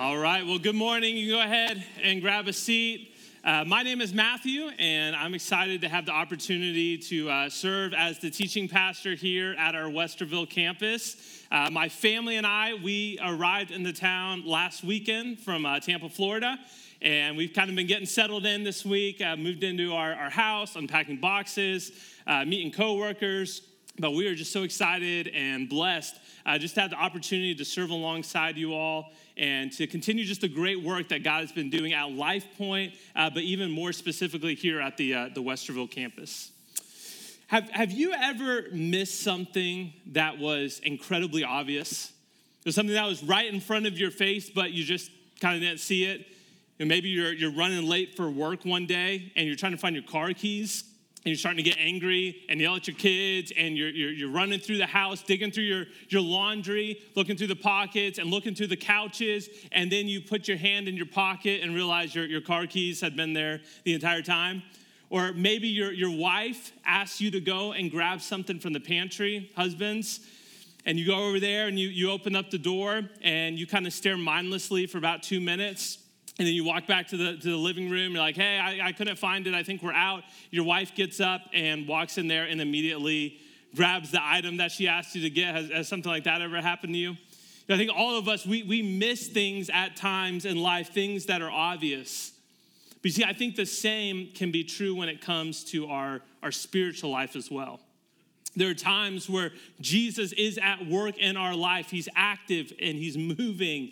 All right, well, good morning. You go ahead and grab a seat. Uh, my name is Matthew, and I'm excited to have the opportunity to uh, serve as the teaching pastor here at our Westerville campus. Uh, my family and I, we arrived in the town last weekend from uh, Tampa, Florida, and we've kind of been getting settled in this week. Uh, moved into our, our house, unpacking boxes, uh, meeting coworkers. But we are just so excited and blessed uh, just to have the opportunity to serve alongside you all and to continue just the great work that God has been doing at Life Point, uh, but even more specifically here at the, uh, the Westerville campus. Have, have you ever missed something that was incredibly obvious? Was something that was right in front of your face, but you just kind of didn't see it. And maybe you're, you're running late for work one day and you're trying to find your car keys and you're starting to get angry and yell at your kids and you're, you're, you're, running through the house digging through your, your laundry looking through the pockets and looking through the couches and then you put your hand in your pocket and realize your, your car keys had been there the entire time. Or maybe your, your wife asks you to go and grab something from the pantry husbands and you go over there and you, you open up the door and you kind of stare mindlessly for about two minutes and then you walk back to the, to the living room. You're like, hey, I, I couldn't find it. I think we're out. Your wife gets up and walks in there and immediately grabs the item that she asked you to get. Has, has something like that ever happened to you? I think all of us, we, we miss things at times in life, things that are obvious. But you see, I think the same can be true when it comes to our, our spiritual life as well. There are times where Jesus is at work in our life, He's active and He's moving,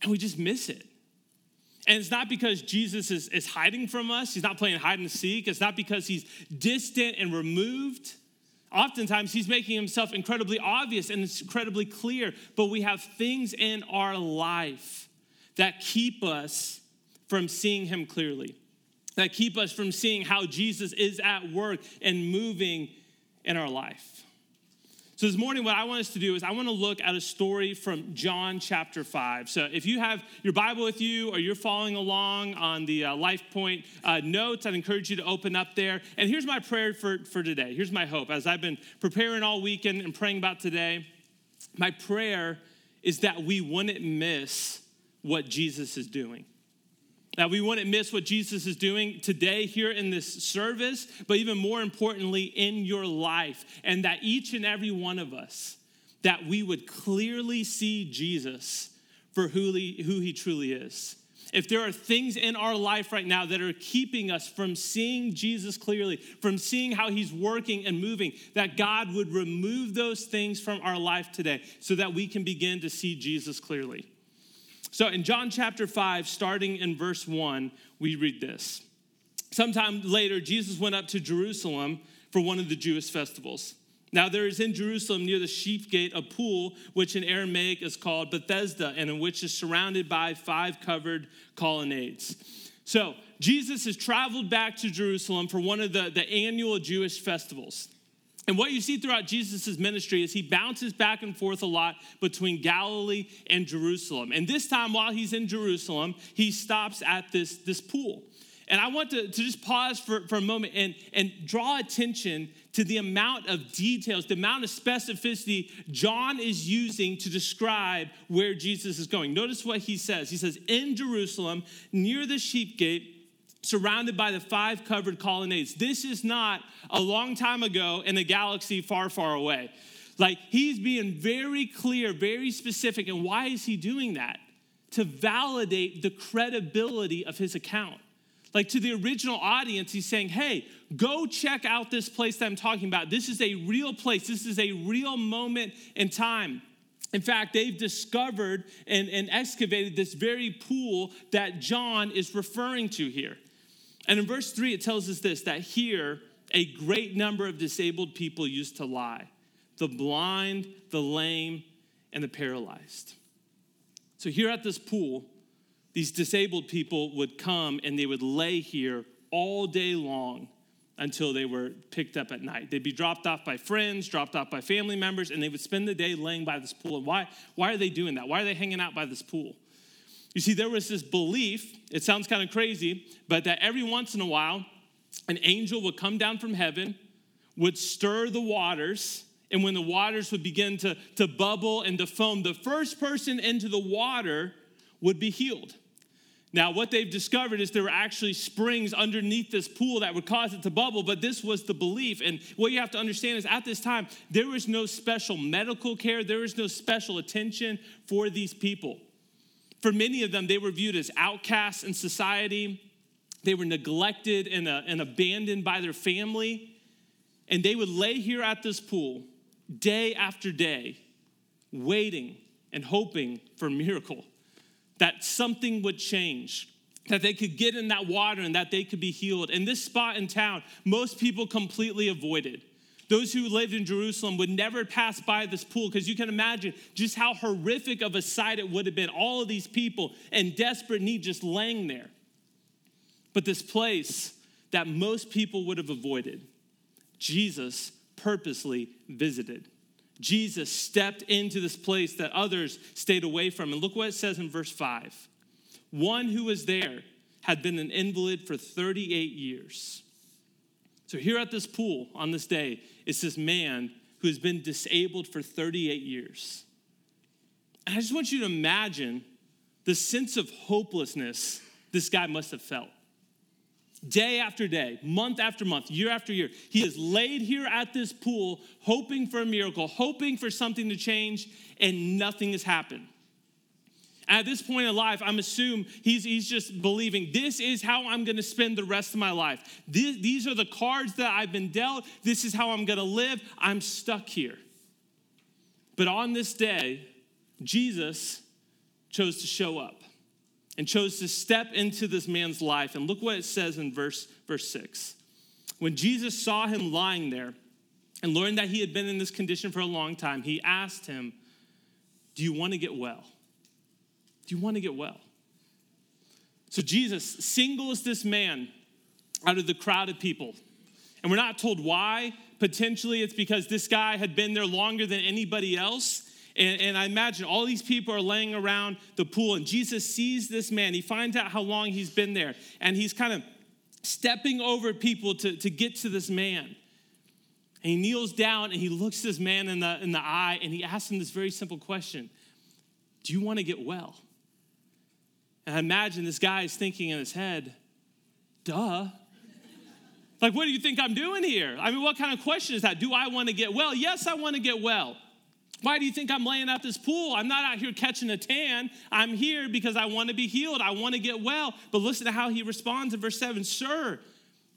and we just miss it. And it's not because Jesus is, is hiding from us, he's not playing hide and seek, it's not because he's distant and removed. Oftentimes, he's making himself incredibly obvious and it's incredibly clear, but we have things in our life that keep us from seeing him clearly, that keep us from seeing how Jesus is at work and moving in our life. So, this morning, what I want us to do is I want to look at a story from John chapter 5. So, if you have your Bible with you or you're following along on the uh, Life Point uh, notes, I'd encourage you to open up there. And here's my prayer for, for today. Here's my hope. As I've been preparing all weekend and praying about today, my prayer is that we wouldn't miss what Jesus is doing. That we wouldn't miss what Jesus is doing today here in this service, but even more importantly, in your life. And that each and every one of us, that we would clearly see Jesus for who he, who he truly is. If there are things in our life right now that are keeping us from seeing Jesus clearly, from seeing how he's working and moving, that God would remove those things from our life today so that we can begin to see Jesus clearly. So in John chapter 5, starting in verse 1, we read this. Sometime later, Jesus went up to Jerusalem for one of the Jewish festivals. Now, there is in Jerusalem near the sheep gate a pool, which in Aramaic is called Bethesda, and in which is surrounded by five covered colonnades. So, Jesus has traveled back to Jerusalem for one of the, the annual Jewish festivals. And what you see throughout Jesus' ministry is he bounces back and forth a lot between Galilee and Jerusalem. And this time, while he's in Jerusalem, he stops at this, this pool. And I want to, to just pause for, for a moment and, and draw attention to the amount of details, the amount of specificity John is using to describe where Jesus is going. Notice what he says. He says, In Jerusalem, near the sheep gate, surrounded by the five covered colonnades. This is not a long time ago in a galaxy far, far away. Like he's being very clear, very specific. And why is he doing that? To validate the credibility of his account. Like to the original audience, he's saying, hey, go check out this place that I'm talking about. This is a real place, this is a real moment in time. In fact, they've discovered and, and excavated this very pool that John is referring to here. And in verse 3, it tells us this that here a great number of disabled people used to lie the blind, the lame, and the paralyzed. So, here at this pool, these disabled people would come and they would lay here all day long until they were picked up at night. They'd be dropped off by friends, dropped off by family members, and they would spend the day laying by this pool. And why, why are they doing that? Why are they hanging out by this pool? You see, there was this belief, it sounds kind of crazy, but that every once in a while, an angel would come down from heaven, would stir the waters, and when the waters would begin to, to bubble and to foam, the first person into the water would be healed. Now, what they've discovered is there were actually springs underneath this pool that would cause it to bubble, but this was the belief. And what you have to understand is at this time, there was no special medical care, there was no special attention for these people. For many of them, they were viewed as outcasts in society, they were neglected and, uh, and abandoned by their family. And they would lay here at this pool day after day, waiting and hoping for a miracle that something would change, that they could get in that water and that they could be healed. And this spot in town, most people completely avoided. Those who lived in Jerusalem would never pass by this pool because you can imagine just how horrific of a sight it would have been. All of these people in desperate need just laying there. But this place that most people would have avoided, Jesus purposely visited. Jesus stepped into this place that others stayed away from. And look what it says in verse 5. One who was there had been an invalid for 38 years. So, here at this pool on this day, it's this man who has been disabled for 38 years. And I just want you to imagine the sense of hopelessness this guy must have felt day after day, month after month, year after year. He is laid here at this pool, hoping for a miracle, hoping for something to change, and nothing has happened. At this point in life, I'm assuming he's, he's just believing this is how I'm gonna spend the rest of my life. These are the cards that I've been dealt. This is how I'm gonna live. I'm stuck here. But on this day, Jesus chose to show up and chose to step into this man's life. And look what it says in verse, verse 6. When Jesus saw him lying there and learned that he had been in this condition for a long time, he asked him, Do you want to get well? Do you want to get well? So Jesus singles this man out of the crowd of people. And we're not told why. Potentially, it's because this guy had been there longer than anybody else. And, and, I imagine all these people are laying around the pool, and Jesus sees this man. He finds out how long he's been there, and he's kind of stepping over people to, to get to this man. And he kneels down and he looks this man in the, in the eye and he asks him this very simple question Do you want to get well? And I imagine this guy is thinking in his head, Duh. Like, what do you think I'm doing here? I mean, what kind of question is that? Do I want to get well? Yes, I want to get well. Why do you think I'm laying out this pool? I'm not out here catching a tan. I'm here because I want to be healed. I want to get well. But listen to how he responds in verse 7 Sir,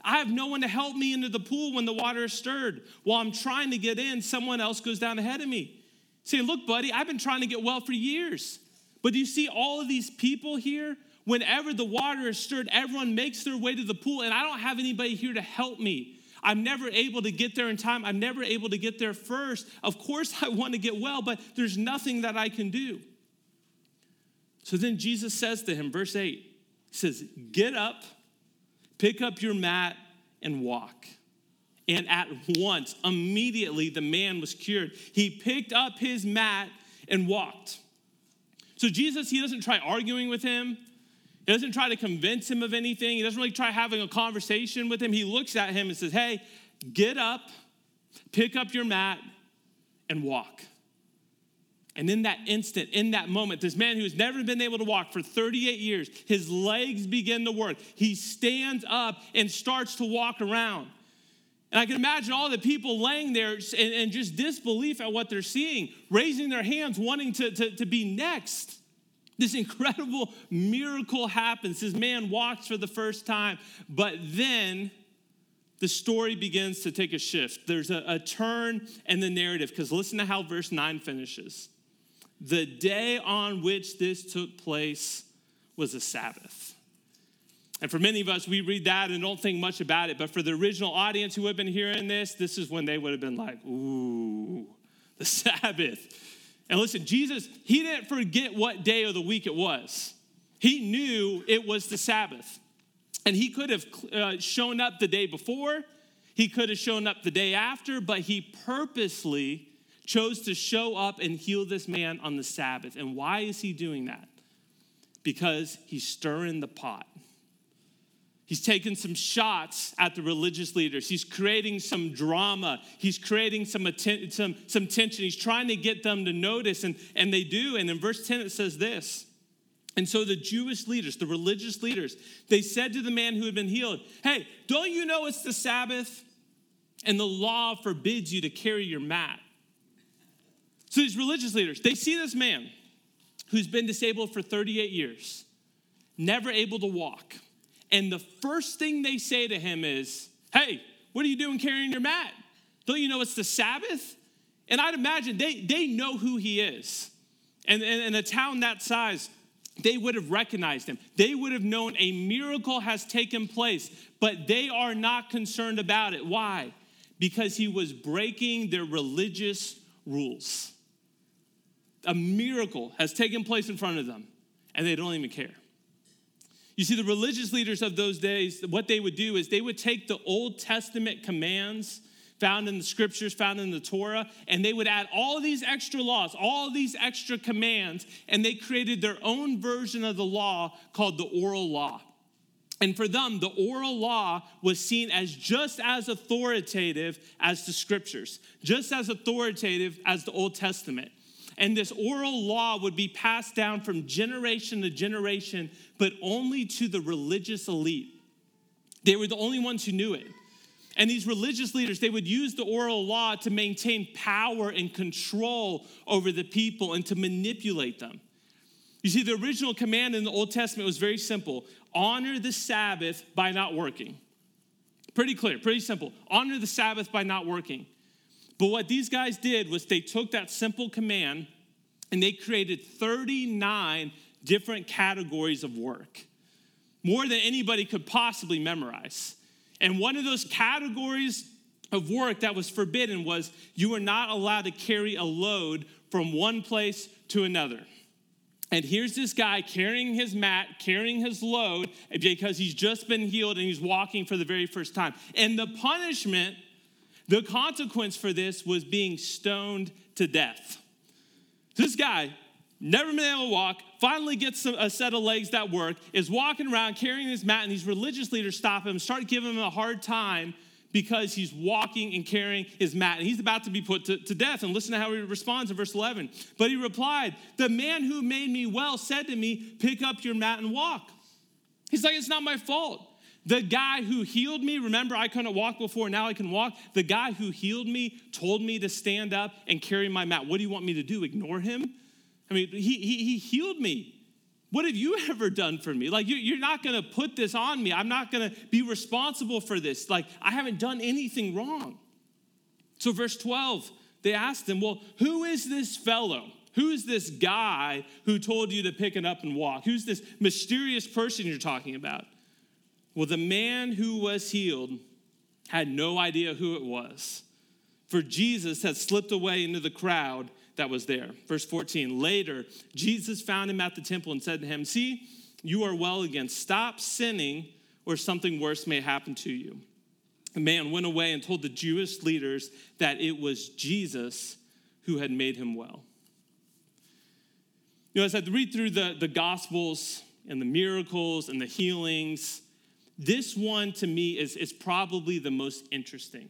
I have no one to help me into the pool when the water is stirred. While I'm trying to get in, someone else goes down ahead of me. Say, look, buddy, I've been trying to get well for years. But do you see all of these people here? Whenever the water is stirred, everyone makes their way to the pool, and I don't have anybody here to help me. I'm never able to get there in time. I'm never able to get there first. Of course, I want to get well, but there's nothing that I can do. So then Jesus says to him, verse 8, he says, Get up, pick up your mat, and walk. And at once, immediately, the man was cured. He picked up his mat and walked. So Jesus, he doesn't try arguing with him. He doesn't try to convince him of anything. He doesn't really try having a conversation with him. He looks at him and says, Hey, get up, pick up your mat, and walk. And in that instant, in that moment, this man who has never been able to walk for 38 years, his legs begin to work. He stands up and starts to walk around. And I can imagine all the people laying there and, just disbelief at what they're seeing, raising their hands, wanting to, to, to be next. This incredible miracle happens. This man walks for the first time, but then the story begins to take a shift. There's a, a turn in the narrative, because listen to how verse 9 finishes. The day on which this took place was a Sabbath. And for many of us, we read that and don't think much about it. But for the original audience who have been hearing this, this is when they would have been like, ooh, the Sabbath. And listen, Jesus, he didn't forget what day of the week it was. He knew it was the Sabbath. And he could have uh, shown up the day before, he could have shown up the day after, but he purposely chose to show up and heal this man on the Sabbath. And why is he doing that? Because he's stirring the pot. He's taking some shots at the religious leaders. He's creating some drama. He's creating some, atten- some, some tension. He's trying to get them to notice, and, and they do. And in verse 10, it says this And so the Jewish leaders, the religious leaders, they said to the man who had been healed, Hey, don't you know it's the Sabbath? And the law forbids you to carry your mat. So these religious leaders, they see this man who's been disabled for 38 years, never able to walk. And the first thing they say to him is, Hey, what are you doing carrying your mat? Don't you know it's the Sabbath? And I'd imagine they, they know who he is. And in a town that size, they would have recognized him. They would have known a miracle has taken place, but they are not concerned about it. Why? Because he was breaking their religious rules. A miracle has taken place in front of them, and they don't even care. You see, the religious leaders of those days, what they would do is they would take the Old Testament commands found in the scriptures, found in the Torah, and they would add all these extra laws, all these extra commands, and they created their own version of the law called the oral law. And for them, the oral law was seen as just as authoritative as the scriptures, just as authoritative as the Old Testament. And this oral law would be passed down from generation to generation, but only to the religious elite. They were the only ones who knew it. And these religious leaders, they would use the oral law to maintain power and control over the people and to manipulate them. You see, the original command in the Old Testament was very simple honor the Sabbath by not working. Pretty clear, pretty simple. Honor the Sabbath by not working. But what these guys did was they took that simple command and they created 39 different categories of work, more than anybody could possibly memorize. And one of those categories of work that was forbidden was you were not allowed to carry a load from one place to another. And here's this guy carrying his mat, carrying his load because he's just been healed and he's walking for the very first time. And the punishment, the consequence for this was being stoned to death. This guy, never been able to walk, finally gets a set of legs that work, is walking around carrying his mat, and these religious leaders stop him, start giving him a hard time because he's walking and carrying his mat. And he's about to be put to, to, death. And listen to how he responds in verse 11. But he replied, The man who made me well said to me, Pick up your mat and walk. He's like, It's not my fault. The guy who healed me, remember I couldn't walk before, now I can walk. The guy who healed me told me to stand up and carry my mat. What do you want me to do? Ignore him? I mean, he, he, he healed me. What have you ever done for me? Like, you're not gonna put this on me. I'm not gonna be responsible for this. Like, I haven't done anything wrong. So, verse 12, they asked him, Well, who is this fellow? Who's this guy who told you to pick it up and walk? Who's this mysterious person you're talking about? Well, the man who was healed had no idea who it was, for Jesus had slipped away into the crowd that was there. Verse 14 Later, Jesus found him at the temple and said to him, See, you are well again. Stop sinning, or something worse may happen to you. The man went away and told the Jewish leaders that it was Jesus who had made him well. You know, as I read through the, the Gospels and the miracles and the healings, this one to me is, is probably the most interesting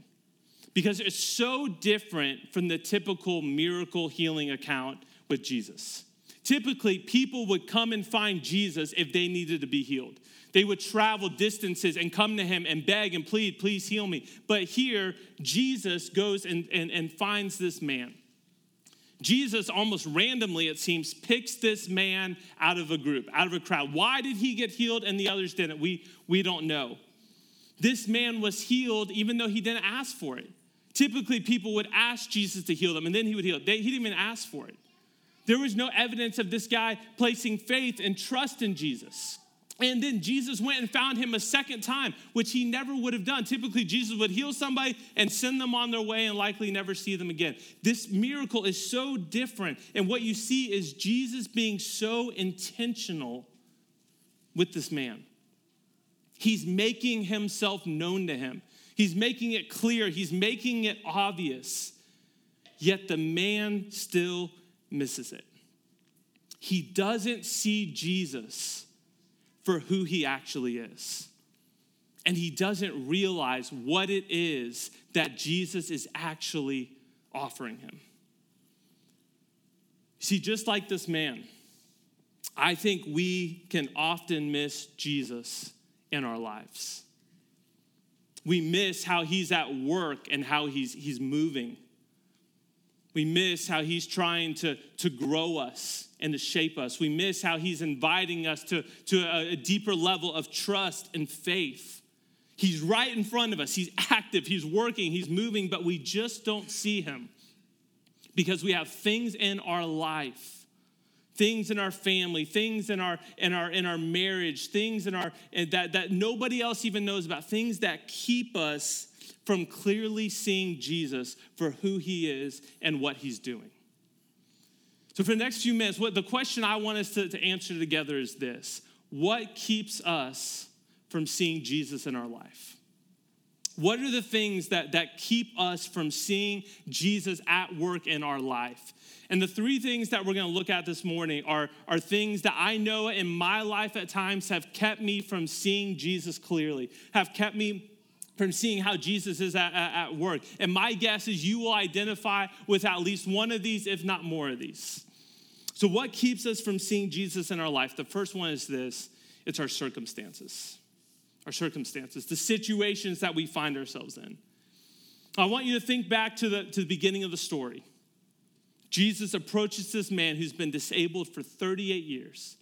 because it's so different from the typical miracle healing account with Jesus. Typically, people would come and find Jesus if they needed to be healed. They would travel distances and come to him and beg and plead, please heal me. But here, Jesus goes and, and, and finds this man. Jesus almost randomly, it seems, picks this man out of a group, out of a crowd. Why did he get healed and the others didn't? We, we don't know. This man was healed even though he didn't ask for it. Typically, people would ask Jesus to heal them, and then he would heal. They, he didn't even ask for it. There was no evidence of this guy placing faith and trust in Jesus. And then Jesus went and found him a second time, which he never would have done. Typically, Jesus would heal somebody and send them on their way and likely never see them again. This miracle is so different. And what you see is Jesus being so intentional with this man. He's making himself known to him. He's making it clear, he's making it obvious. Yet the man still misses it. He doesn't see Jesus for who he actually is. And he doesn't realize what it is that Jesus is actually offering him. See, just like this man, I think we can often miss Jesus in our lives. We miss how he's at work and how he's, he's moving. We miss how he's trying to, to grow us and to shape us. We miss how he's inviting us to, to a, a deeper level of trust and faith. He's right in front of us. He's active, he's working, he's moving, but we just don't see him because we have things in our life things in our family things in our in our in our marriage things in our that that nobody else even knows about things that keep us from clearly seeing jesus for who he is and what he's doing. So for the next few minutes what the question i want us to, to answer together is this. What keeps us from seeing jesus in our life? What are the things that, that keep us from seeing Jesus at work in our life? And the three things that we're going to look at this morning are, are things that I know in my life at times have kept me from seeing Jesus clearly, have kept me from seeing how Jesus is at, at, at work. And my guess is you will identify with at least one of these, if not more of these. So, what keeps us from seeing Jesus in our life? The first one is this it's our circumstances our circumstances, the situations that we find ourselves in. I want you to think back to the, to the beginning of the story. Jesus approaches this man who's been disabled for 38 years,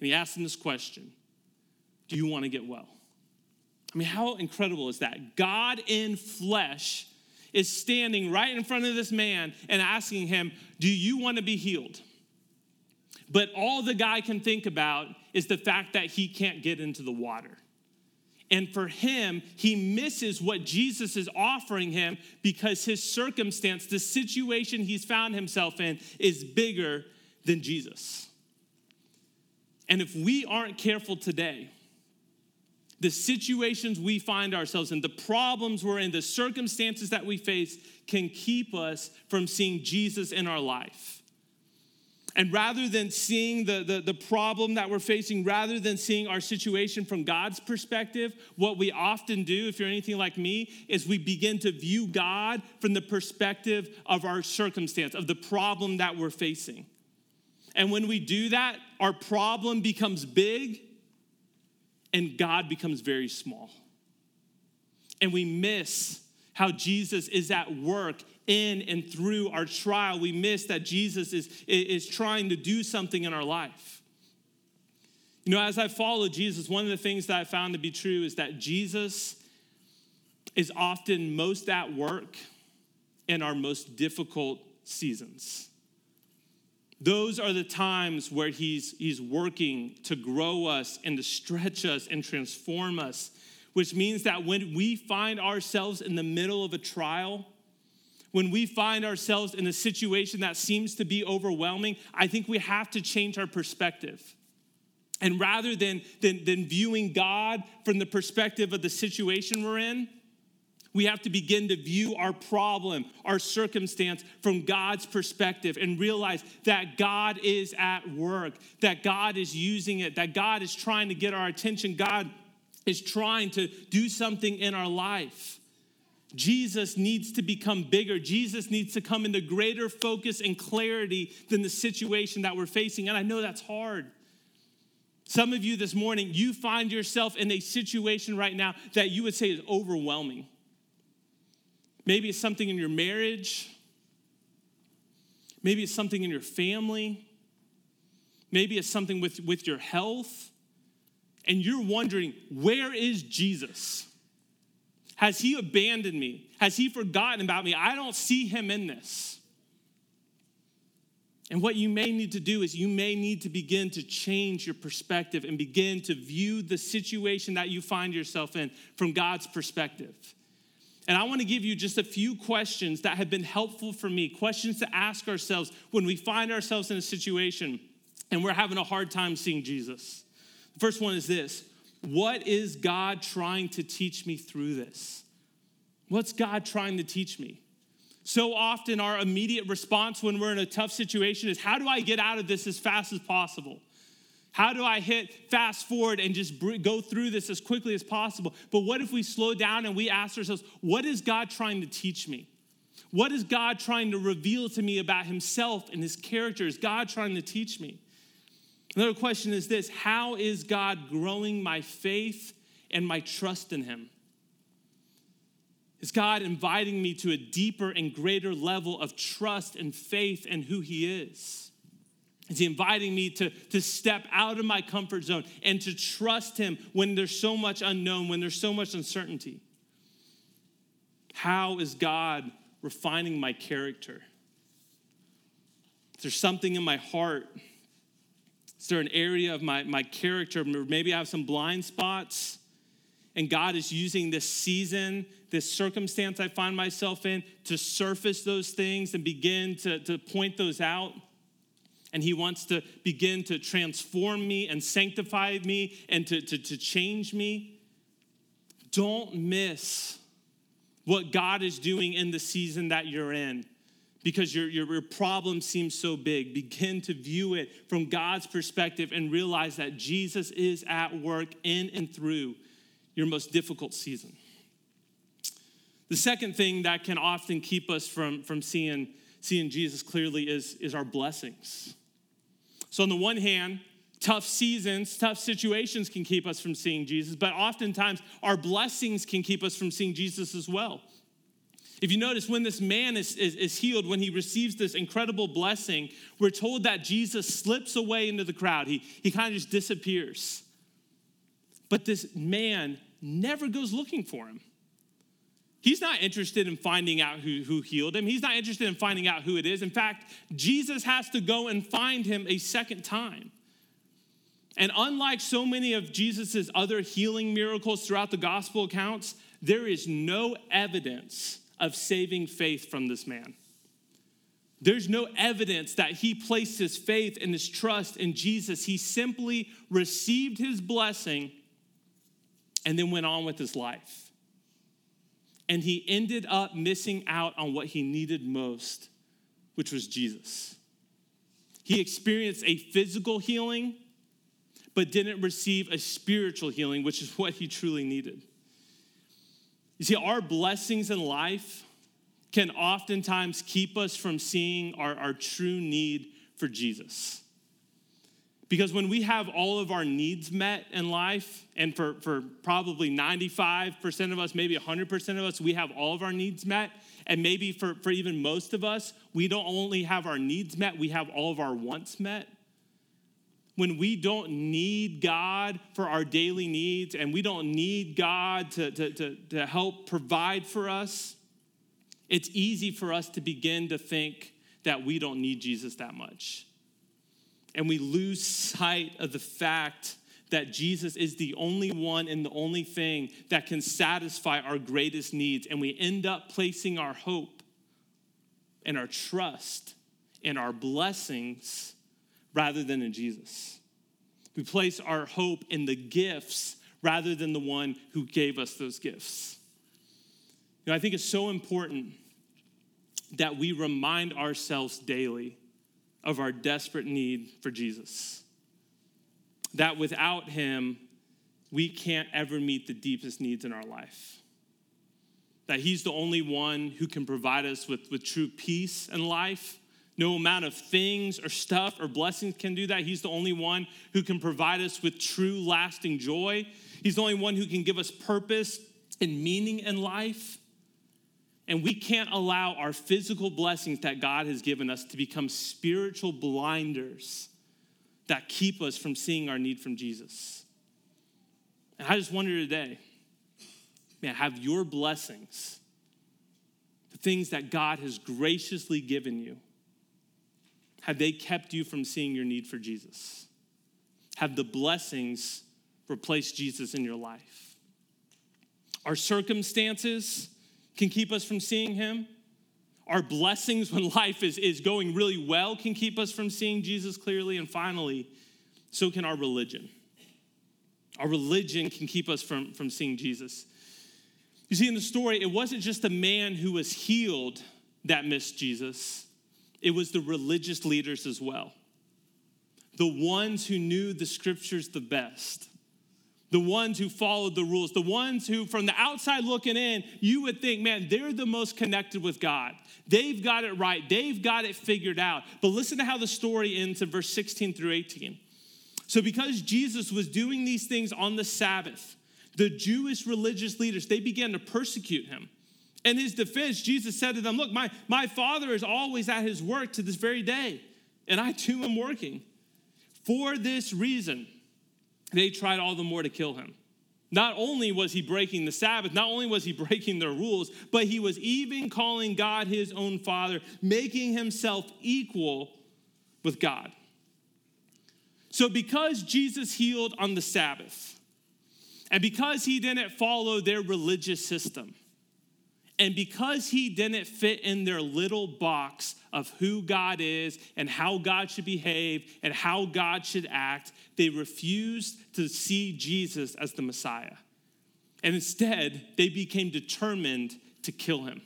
and he asks him this question Do you want to get well? I mean, how incredible is that? God in flesh is standing right in front of this man and asking him, Do you want to be healed? But all the guy can think about is the fact that he can't get into the water. And for him, he misses what Jesus is offering him because his circumstance, the situation he's found himself in, is bigger than Jesus. And if we aren't careful today, the situations we find ourselves in, the problems we're in, the circumstances that we face can keep us from seeing Jesus in our life. And rather than seeing the, the, the, problem that we're facing, rather than seeing our situation from God's perspective, what we often do, if you're anything like me, is we begin to view God from the perspective of our circumstance, of the problem that we're facing. And when we do that, our problem becomes big and God becomes very small. And we miss how Jesus is at work in and through our trial, we miss that Jesus is, is trying to do something in our life. You know, as I follow Jesus, one of the things that I found to be true is that Jesus is often most at work in our most difficult seasons. Those are the times where he's, he's working to grow us and to stretch us and transform us, which means that when we find ourselves in the middle of a trial, when we find ourselves in a situation that seems to be overwhelming, I think we have to change our perspective. And rather than, than, than viewing God from the perspective of the situation we're in, we have to begin to view our problem, our circumstance from God's perspective and realize that God is at work, that God is using it, that God is trying to get our attention, God is trying to do something in our life. Jesus needs to become bigger. Jesus needs to come into greater focus and clarity than the situation that we're facing. And I know that's hard. Some of you this morning, you find yourself in a situation right now that you would say is overwhelming. Maybe it's something in your marriage. Maybe it's something in your family. Maybe it's something with, with your health. And you're wondering, where is Jesus? Has he abandoned me? Has he forgotten about me? I don't see him in this. And what you may need to do is you may need to begin to change your perspective and begin to view the situation that you find yourself in from God's perspective. And I want to give you just a few questions that have been helpful for me, questions to ask ourselves when we find ourselves in a situation and we're having a hard time seeing Jesus. The first one is this what is God trying to teach me through this? What's God trying to teach me? So often, our immediate response when we're in a tough situation is how do I get out of this as fast as possible? How do I hit fast forward and just go through this as quickly as possible? But what if we slow down and we ask ourselves, what is God trying to teach me? What is God trying to reveal to me about himself and his character? Is God trying to teach me? Another question is this How is God growing my faith and my trust in Him? Is God inviting me to a deeper and greater level of trust and faith in who He is? Is He inviting me to, to step out of my comfort zone and to trust Him when there's so much unknown, when there's so much uncertainty? How is God refining my character? Is there something in my heart? Is there an area of my, my character? Maybe I have some blind spots, and God is using this season, this circumstance I find myself in, to surface those things and begin to, to point those out. And He wants to begin to transform me and sanctify me and to, to, to change me. Don't miss what God is doing in the season that you're in because your, your, your, problem seems so big. Begin to view it from God's perspective and realize that Jesus is at work in and through your most difficult season. The second thing that can often keep us from, from seeing, seeing Jesus clearly is, is our blessings. So, on the one hand, tough seasons, tough situations can keep us from seeing Jesus, but oftentimes our blessings can keep us from seeing Jesus as well. If you notice, when this man is, is, is, healed, when he receives this incredible blessing, we're told that Jesus slips away into the crowd. He, he kind of just disappears. But this man never goes looking for him. He's not interested in finding out who, who healed him. He's not interested in finding out who it is. In fact, Jesus has to go and find him a second time. And unlike so many of Jesus' other healing miracles throughout the gospel accounts, there is no evidence of saving faith from this man. There's no evidence that he placed his faith and his trust in Jesus. He simply received his blessing and then went on with his life. And he ended up missing out on what he needed most, which was Jesus. He experienced a physical healing, but didn't receive a spiritual healing, which is what he truly needed. You see, our blessings in life can oftentimes keep us from seeing our, our true need for Jesus. Because when we have all of our needs met in life, and for, for probably 95% of us, maybe 100% of us, we have all of our needs met. And maybe for, for even most of us, we don't only have our needs met, we have all of our wants met when we don't need God for our daily needs and we don't need God to, to, to, to, help provide for us, it's easy for us to begin to think that we don't need Jesus that much. And we lose sight of the fact that Jesus is the only one and the only thing that can satisfy our greatest needs. And we end up placing our hope and our trust and our blessings rather than in Jesus. We place our hope in the gifts rather than the one who gave us those gifts. You know, I think it's so important that we remind ourselves daily of our desperate need for Jesus. That without him, we can't ever meet the deepest needs in our life. That he's the only one who can provide us with, with true peace in life no amount of things or stuff or blessings can do that. He's the only one who can provide us with true, lasting joy. He's the only one who can give us purpose and meaning in life. And we can't allow our physical blessings that God has given us to become spiritual blinders that keep us from seeing our need from Jesus. And I just wonder today, man, have your blessings, the things that God has graciously given you, have they kept you from seeing your need for Jesus? Have the blessings replaced Jesus in your life? Our circumstances can keep us from seeing him. Our blessings when life is, is going really well can keep us from seeing Jesus clearly. And finally, so can our religion. Our religion can keep us from, from seeing Jesus. You see, in the story, it wasn't just a man who was healed that missed Jesus, it was the religious leaders as well. The ones who knew the scriptures the best, the ones who followed the rules, the ones who, from the outside looking in, you would think, man, they're the most connected with God. They've got it right, they've got it figured out. But listen to how the story ends in verse 16 through 18. So, because Jesus was doing these things on the Sabbath, the Jewish religious leaders, they began to persecute him. In his defense, Jesus said to them, Look, my, my father is always at his work to this very day, and I too am working. For this reason, they tried all the more to kill him. Not only was he breaking the Sabbath, not only was he breaking their rules, but he was even calling God his own father, making himself equal with God. So, because Jesus healed on the Sabbath, and because he didn't follow their religious system, and because he didn't fit in their little box of who God is and how God should behave and how God should act, they refused to see Jesus as the Messiah. And instead, they became determined to kill him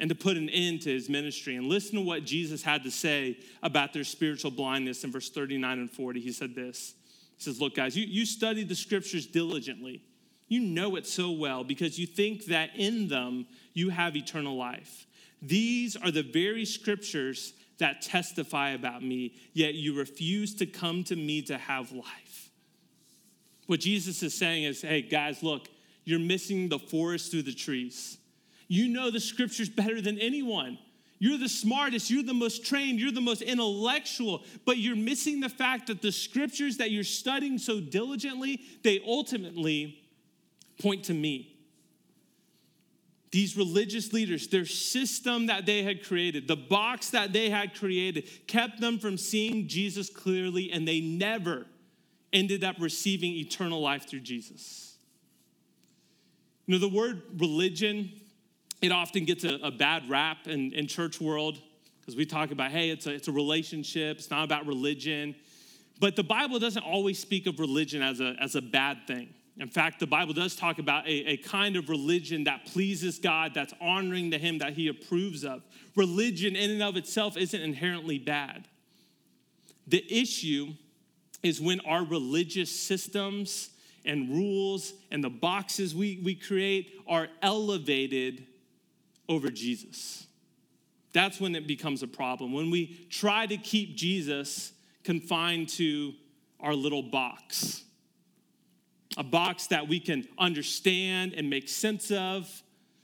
and to put an end to his ministry. And listen to what Jesus had to say about their spiritual blindness in verse 39 and 40. He said this He says, Look, guys, you, you study the scriptures diligently. You know it so well because you think that in them you have eternal life. These are the very scriptures that testify about me, yet you refuse to come to me to have life. What Jesus is saying is, hey, guys, look, you're missing the forest through the trees. You know the scriptures better than anyone. You're the smartest, you're the most trained, you're the most intellectual, but you're missing the fact that the scriptures that you're studying so diligently, they ultimately point to me. These religious leaders, their system that they had created, the box that they had created, kept them from seeing Jesus clearly, and they never ended up receiving eternal life through Jesus. You know, the word religion it often gets a, a bad rap in, in church world because we talk about, hey, it's a, it's a relationship, it's not about religion. But the Bible doesn't always speak of religion as a, as a bad thing. In fact, the Bible does talk about a, a kind of religion that pleases God, that's honoring to Him, that He approves of. Religion, in and of itself, isn't inherently bad. The issue is when our religious systems and rules and the boxes we, we create are elevated over Jesus. That's when it becomes a problem. When we try to keep Jesus confined to our little box, a box that we can understand and make sense of,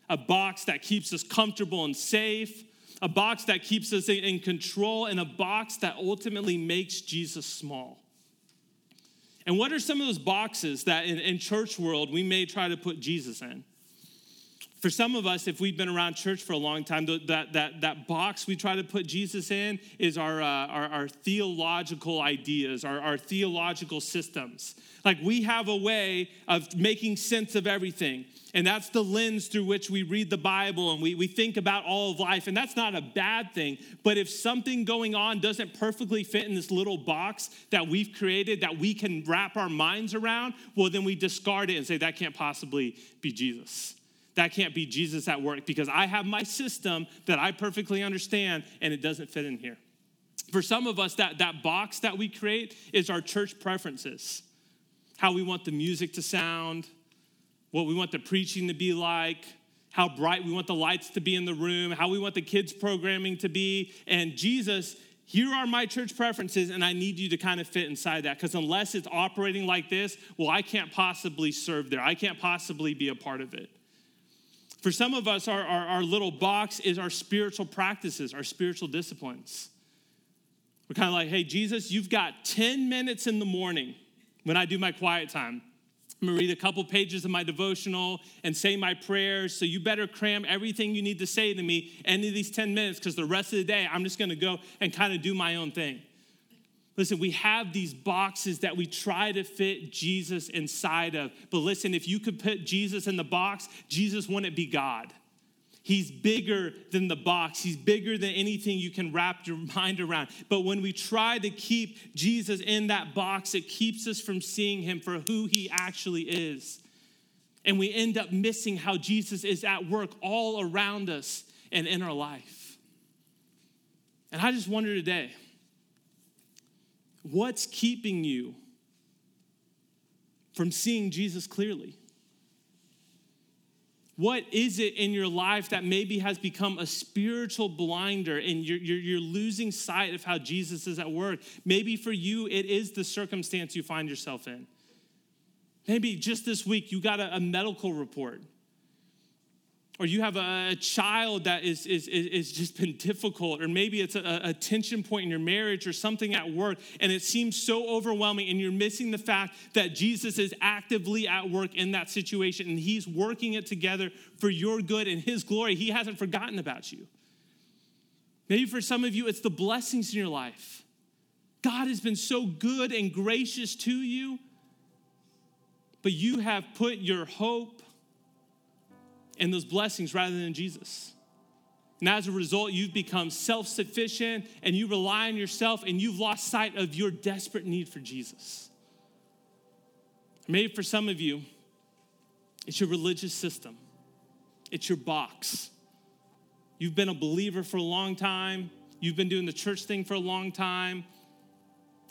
a box that keeps us comfortable and safe, a box that keeps us in control, and a box that ultimately makes Jesus small. And what are some of those boxes that in, in church world we may try to put Jesus in? For some of us, if we've been around church for a long time, that, that, that box we try to put Jesus in is our, uh, our, our, theological ideas, our, our theological systems. Like we have a way of making sense of everything. And that's the lens through which we read the Bible and we, we think about all of life. And that's not a bad thing. But if something going on doesn't perfectly fit in this little box that we've created that we can wrap our minds around, well, then we discard it and say, that can't possibly be Jesus that can't be Jesus at work because I have my system that I perfectly understand and it doesn't fit in here. For some of us, that, that box that we create is our church preferences how we want the music to sound, what we want the preaching to be like, how bright we want the lights to be in the room, how we want the kids' programming to be. And Jesus, here are my church preferences, and I need you to kind of fit inside that. Because unless it's operating like this, well, I can't possibly serve there. I can't possibly be a part of it. For some of us, our, our, our little box is our spiritual practices, our spiritual disciplines. We're kind of like, hey, Jesus, you've got 10 minutes in the morning when I do my quiet time. I'm gonna read a couple pages of my devotional and say my prayers. So you better cram everything you need to say to me into these 10 minutes because the rest of the day I'm just gonna go and kind of do my own thing. Listen, we have these boxes that we try to fit Jesus inside of. But listen, if you could put Jesus in the box, Jesus wouldn't be God. He's bigger than the box. He's bigger than anything you can wrap your mind around. But when we try to keep Jesus in that box, it keeps us from seeing him for who he actually is. And we end up missing how Jesus is at work all around us and in our life. And I just wonder today What's keeping you from seeing Jesus clearly? What is it in your life that maybe has become a spiritual blinder and you're, you're, you're, losing sight of how Jesus is at work? Maybe for you, it is the circumstance you find yourself in. Maybe just this week you got a, a medical report or you have a, child that is, is, is, just been difficult, or maybe it's a, a, tension point in your marriage or something at work, and it seems so overwhelming, and you're missing the fact that Jesus is actively at work in that situation, and He's working it together for your good and His glory. He hasn't forgotten about you. Maybe for some of you, it's the blessings in your life. God has been so good and gracious to you, but you have put your hope and those blessings rather than Jesus. And as a result, you've become self sufficient and you rely on yourself and you've lost sight of your desperate need for Jesus. Maybe for some of you, it's your religious system, it's your box. You've been a believer for a long time, you've been doing the church thing for a long time,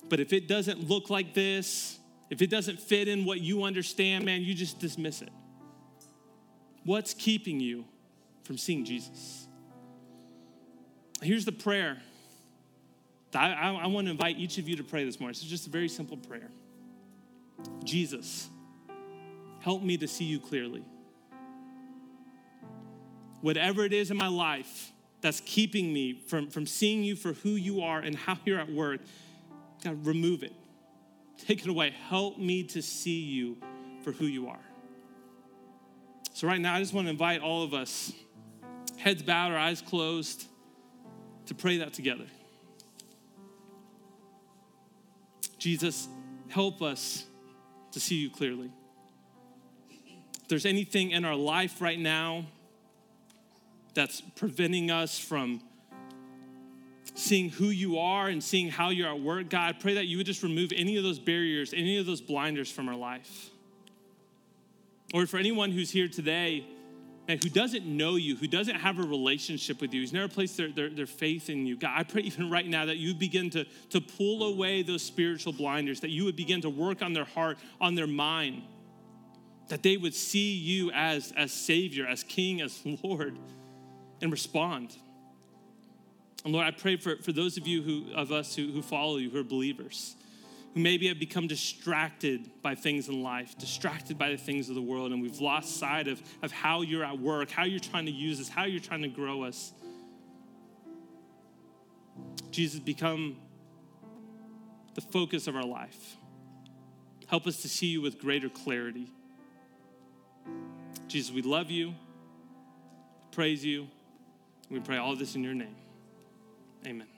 but if it doesn't look like this, if it doesn't fit in what you understand, man, you just dismiss it. What's keeping you from seeing Jesus? Here's the prayer. I, I, I want to invite each of you to pray this morning. It's just a very simple prayer. Jesus, help me to see you clearly. Whatever it is in my life that's keeping me from, from seeing you for who you are and how you're at work, God, remove it. Take it away. Help me to see you for who you are. So, right now, I just want to invite all of us, heads bowed or eyes closed, to pray that together. Jesus, help us to see you clearly. If there's anything in our life right now that's preventing us from seeing who you are and seeing how you're at work, God, I pray that you would just remove any of those barriers, any of those blinders from our life. Or for anyone who's here today and who doesn't know you, who doesn't have a relationship with you, who's never placed their, their, their, faith in you, God, I pray even right now that you begin to, to pull away those spiritual blinders, that you would begin to work on their heart, on their mind, that they would see you as, as Savior, as King, as Lord, and respond. And Lord, I pray for, for those of you who, of us who, who follow you, who are believers who maybe have become distracted by things in life, distracted by the things of the world, and we've lost sight of, of how you're at work, how you're trying to use us, how you're trying to grow us. Jesus, become the focus of our life. Help us to see you with greater clarity. Jesus, we love you, praise you, we pray all this in your name. Amen.